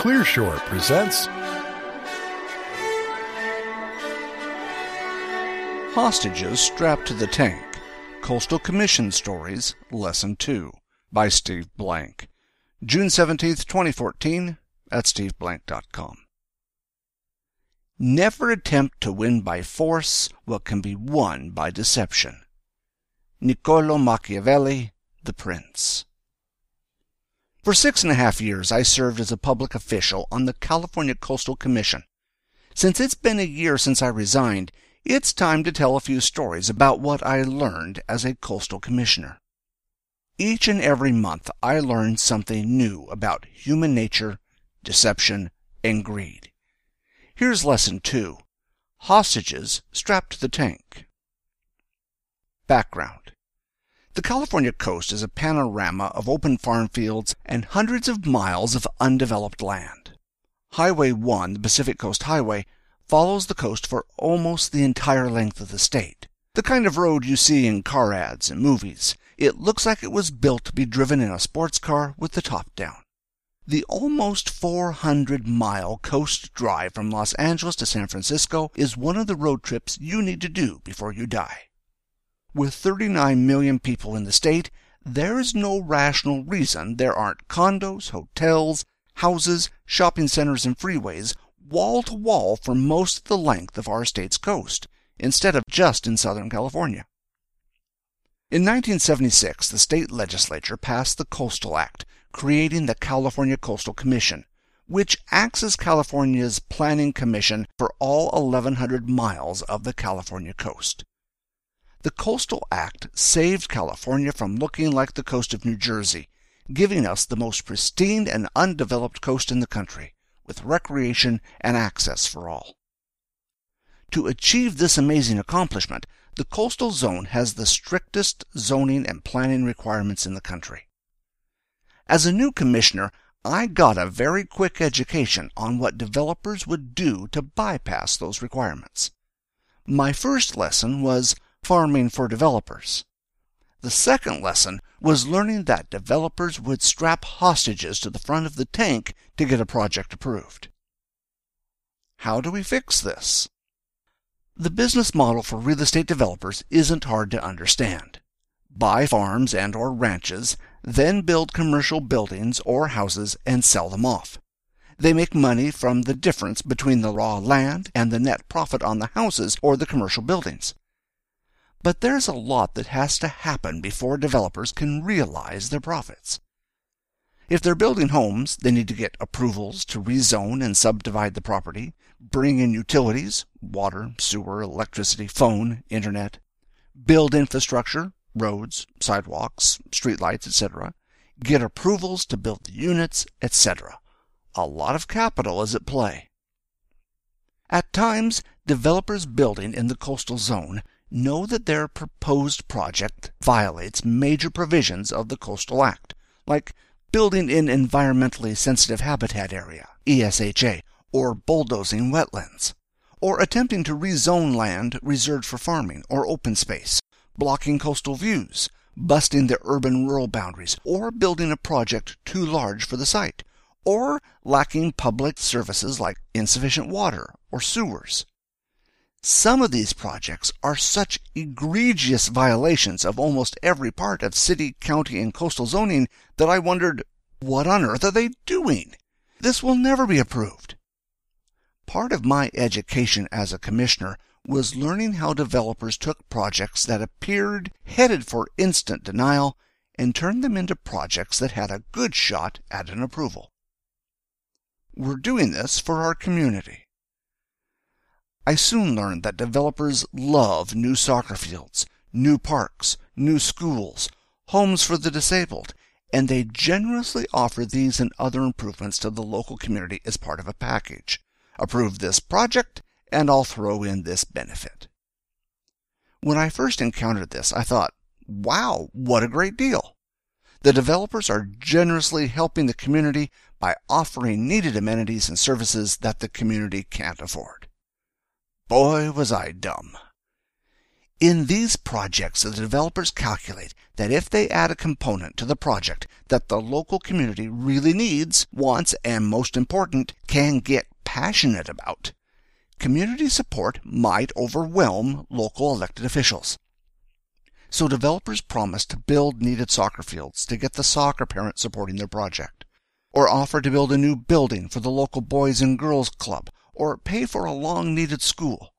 Clearshore presents Hostages Strapped to the Tank Coastal Commission Stories Lesson 2 by Steve Blank. June 17th, 2014 at steveblank.com. Never attempt to win by force what can be won by deception. Niccolo Machiavelli, The Prince. For six and a half years, I served as a public official on the California Coastal Commission. Since it's been a year since I resigned, it's time to tell a few stories about what I learned as a coastal commissioner. Each and every month, I learned something new about human nature, deception, and greed. Here's lesson two Hostages strapped to the tank. Background the California coast is a panorama of open farm fields and hundreds of miles of undeveloped land. Highway 1, the Pacific Coast Highway, follows the coast for almost the entire length of the state. The kind of road you see in car ads and movies. It looks like it was built to be driven in a sports car with the top down. The almost 400 mile coast drive from Los Angeles to San Francisco is one of the road trips you need to do before you die. With 39 million people in the state, there is no rational reason there aren't condos, hotels, houses, shopping centers, and freeways wall to wall for most of the length of our state's coast, instead of just in Southern California. In 1976, the state legislature passed the Coastal Act, creating the California Coastal Commission, which acts as California's planning commission for all 1,100 miles of the California coast. The Coastal Act saved California from looking like the coast of New Jersey, giving us the most pristine and undeveloped coast in the country, with recreation and access for all. To achieve this amazing accomplishment, the coastal zone has the strictest zoning and planning requirements in the country. As a new commissioner, I got a very quick education on what developers would do to bypass those requirements. My first lesson was farming for developers. The second lesson was learning that developers would strap hostages to the front of the tank to get a project approved. How do we fix this? The business model for real estate developers isn't hard to understand. Buy farms and or ranches, then build commercial buildings or houses and sell them off. They make money from the difference between the raw land and the net profit on the houses or the commercial buildings. But there's a lot that has to happen before developers can realize their profits. If they're building homes, they need to get approvals to rezone and subdivide the property, bring in utilities, water, sewer, electricity, phone, internet, build infrastructure, roads, sidewalks, streetlights, etc., get approvals to build the units, etc. A lot of capital is at play. At times, developers building in the coastal zone know that their proposed project violates major provisions of the Coastal Act, like building in environmentally sensitive habitat area, ESHA, or bulldozing wetlands, or attempting to rezone land reserved for farming or open space, blocking coastal views, busting the urban-rural boundaries, or building a project too large for the site, or lacking public services like insufficient water or sewers. Some of these projects are such egregious violations of almost every part of city, county, and coastal zoning that I wondered, what on earth are they doing? This will never be approved. Part of my education as a commissioner was learning how developers took projects that appeared headed for instant denial and turned them into projects that had a good shot at an approval. We're doing this for our community. I soon learned that developers love new soccer fields, new parks, new schools, homes for the disabled, and they generously offer these and other improvements to the local community as part of a package. Approve this project, and I'll throw in this benefit. When I first encountered this, I thought, wow, what a great deal! The developers are generously helping the community by offering needed amenities and services that the community can't afford. Boy, was I dumb. In these projects, the developers calculate that if they add a component to the project that the local community really needs, wants, and most important, can get passionate about, community support might overwhelm local elected officials. So developers promise to build needed soccer fields to get the soccer parents supporting their project, or offer to build a new building for the local boys and girls club, or pay for a long needed school.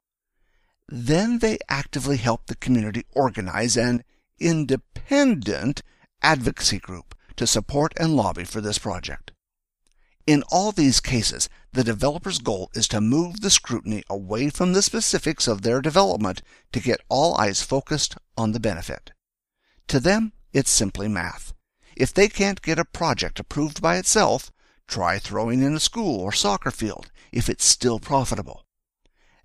Then they actively help the community organize an independent advocacy group to support and lobby for this project. In all these cases, the developer's goal is to move the scrutiny away from the specifics of their development to get all eyes focused on the benefit. To them, it's simply math. If they can't get a project approved by itself, try throwing in a school or soccer field if it's still profitable.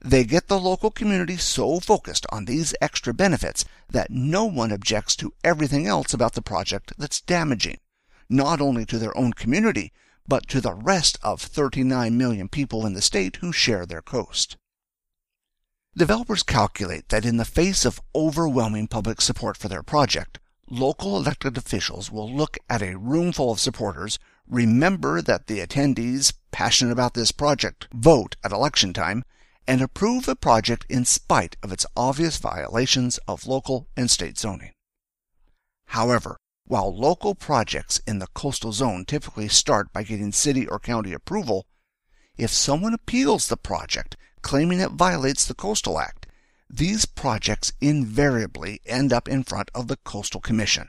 They get the local community so focused on these extra benefits that no one objects to everything else about the project that's damaging, not only to their own community, but to the rest of 39 million people in the state who share their coast. Developers calculate that in the face of overwhelming public support for their project, local elected officials will look at a room full of supporters, remember that the attendees passionate about this project vote at election time, and approve the project in spite of its obvious violations of local and state zoning. However, while local projects in the coastal zone typically start by getting city or county approval, if someone appeals the project claiming it violates the Coastal Act, these projects invariably end up in front of the Coastal Commission.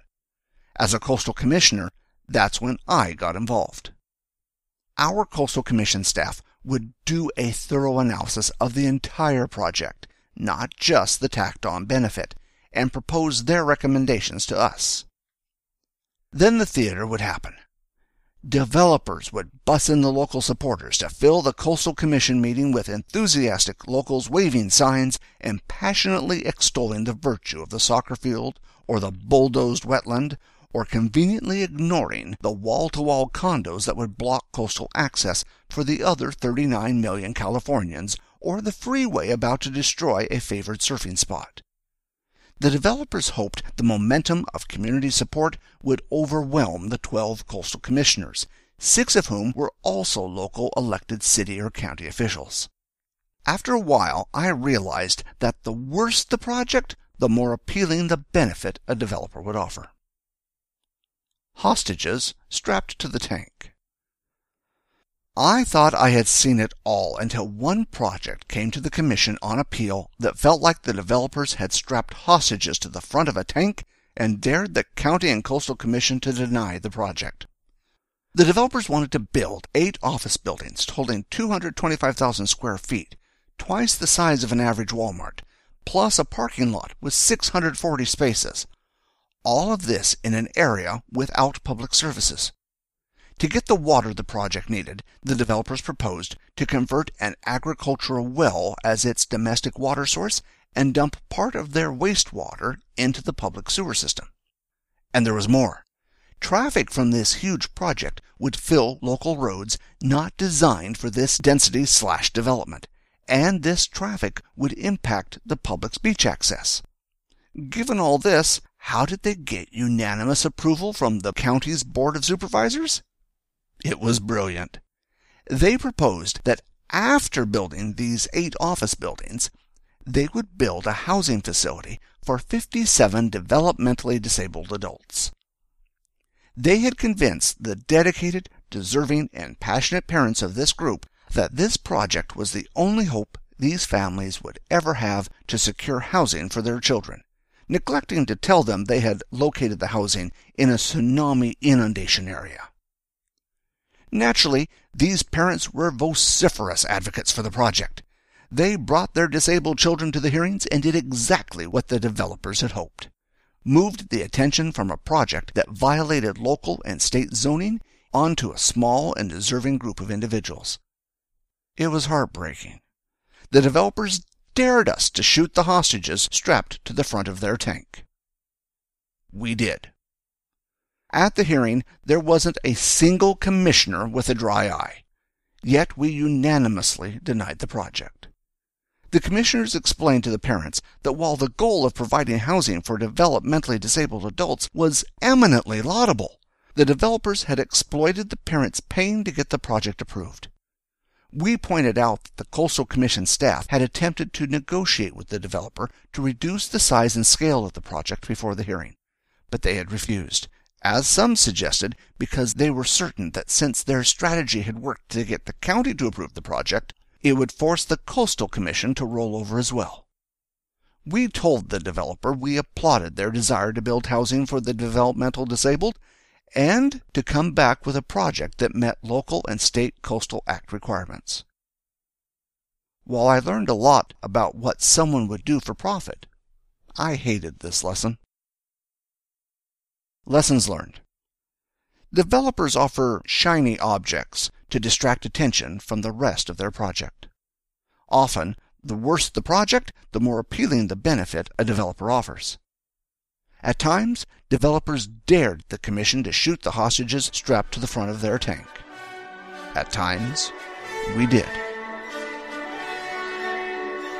As a coastal commissioner, that's when I got involved. Our Coastal Commission staff would do a thorough analysis of the entire project, not just the tacked on benefit, and propose their recommendations to us. Then the theater would happen. Developers would bus in the local supporters to fill the Coastal Commission meeting with enthusiastic locals waving signs and passionately extolling the virtue of the soccer field or the bulldozed wetland or conveniently ignoring the wall-to-wall condos that would block coastal access for the other 39 million Californians or the freeway about to destroy a favored surfing spot. The developers hoped the momentum of community support would overwhelm the 12 coastal commissioners, six of whom were also local elected city or county officials. After a while, I realized that the worse the project, the more appealing the benefit a developer would offer hostages strapped to the tank. I thought I had seen it all until one project came to the commission on appeal that felt like the developers had strapped hostages to the front of a tank and dared the county and coastal commission to deny the project. The developers wanted to build eight office buildings totaling 225,000 square feet, twice the size of an average Walmart, plus a parking lot with 640 spaces, all of this in an area without public services. To get the water the project needed, the developers proposed to convert an agricultural well as its domestic water source and dump part of their wastewater into the public sewer system. And there was more. Traffic from this huge project would fill local roads not designed for this density slash development, and this traffic would impact the public's beach access. Given all this, how did they get unanimous approval from the county's Board of Supervisors? It was brilliant. They proposed that after building these eight office buildings, they would build a housing facility for 57 developmentally disabled adults. They had convinced the dedicated, deserving, and passionate parents of this group that this project was the only hope these families would ever have to secure housing for their children neglecting to tell them they had located the housing in a tsunami inundation area. Naturally, these parents were vociferous advocates for the project. They brought their disabled children to the hearings and did exactly what the developers had hoped. Moved the attention from a project that violated local and state zoning onto a small and deserving group of individuals. It was heartbreaking. The developers dared us to shoot the hostages strapped to the front of their tank. We did. At the hearing, there wasn't a single commissioner with a dry eye. Yet we unanimously denied the project. The commissioners explained to the parents that while the goal of providing housing for developmentally disabled adults was eminently laudable, the developers had exploited the parents' pain to get the project approved. We pointed out that the Coastal Commission staff had attempted to negotiate with the developer to reduce the size and scale of the project before the hearing, but they had refused, as some suggested because they were certain that since their strategy had worked to get the county to approve the project, it would force the Coastal Commission to roll over as well. We told the developer we applauded their desire to build housing for the developmental disabled and to come back with a project that met local and state Coastal Act requirements. While I learned a lot about what someone would do for profit, I hated this lesson. Lessons learned. Developers offer shiny objects to distract attention from the rest of their project. Often, the worse the project, the more appealing the benefit a developer offers. At times, developers dared the Commission to shoot the hostages strapped to the front of their tank. At times, we did.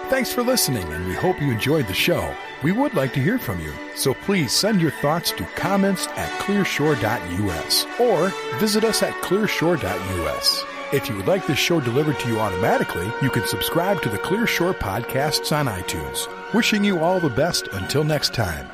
Thanks for listening, and we hope you enjoyed the show. We would like to hear from you, so please send your thoughts to comments at clearshore.us or visit us at clearshore.us. If you would like this show delivered to you automatically, you can subscribe to the Clear Shore podcasts on iTunes. Wishing you all the best until next time.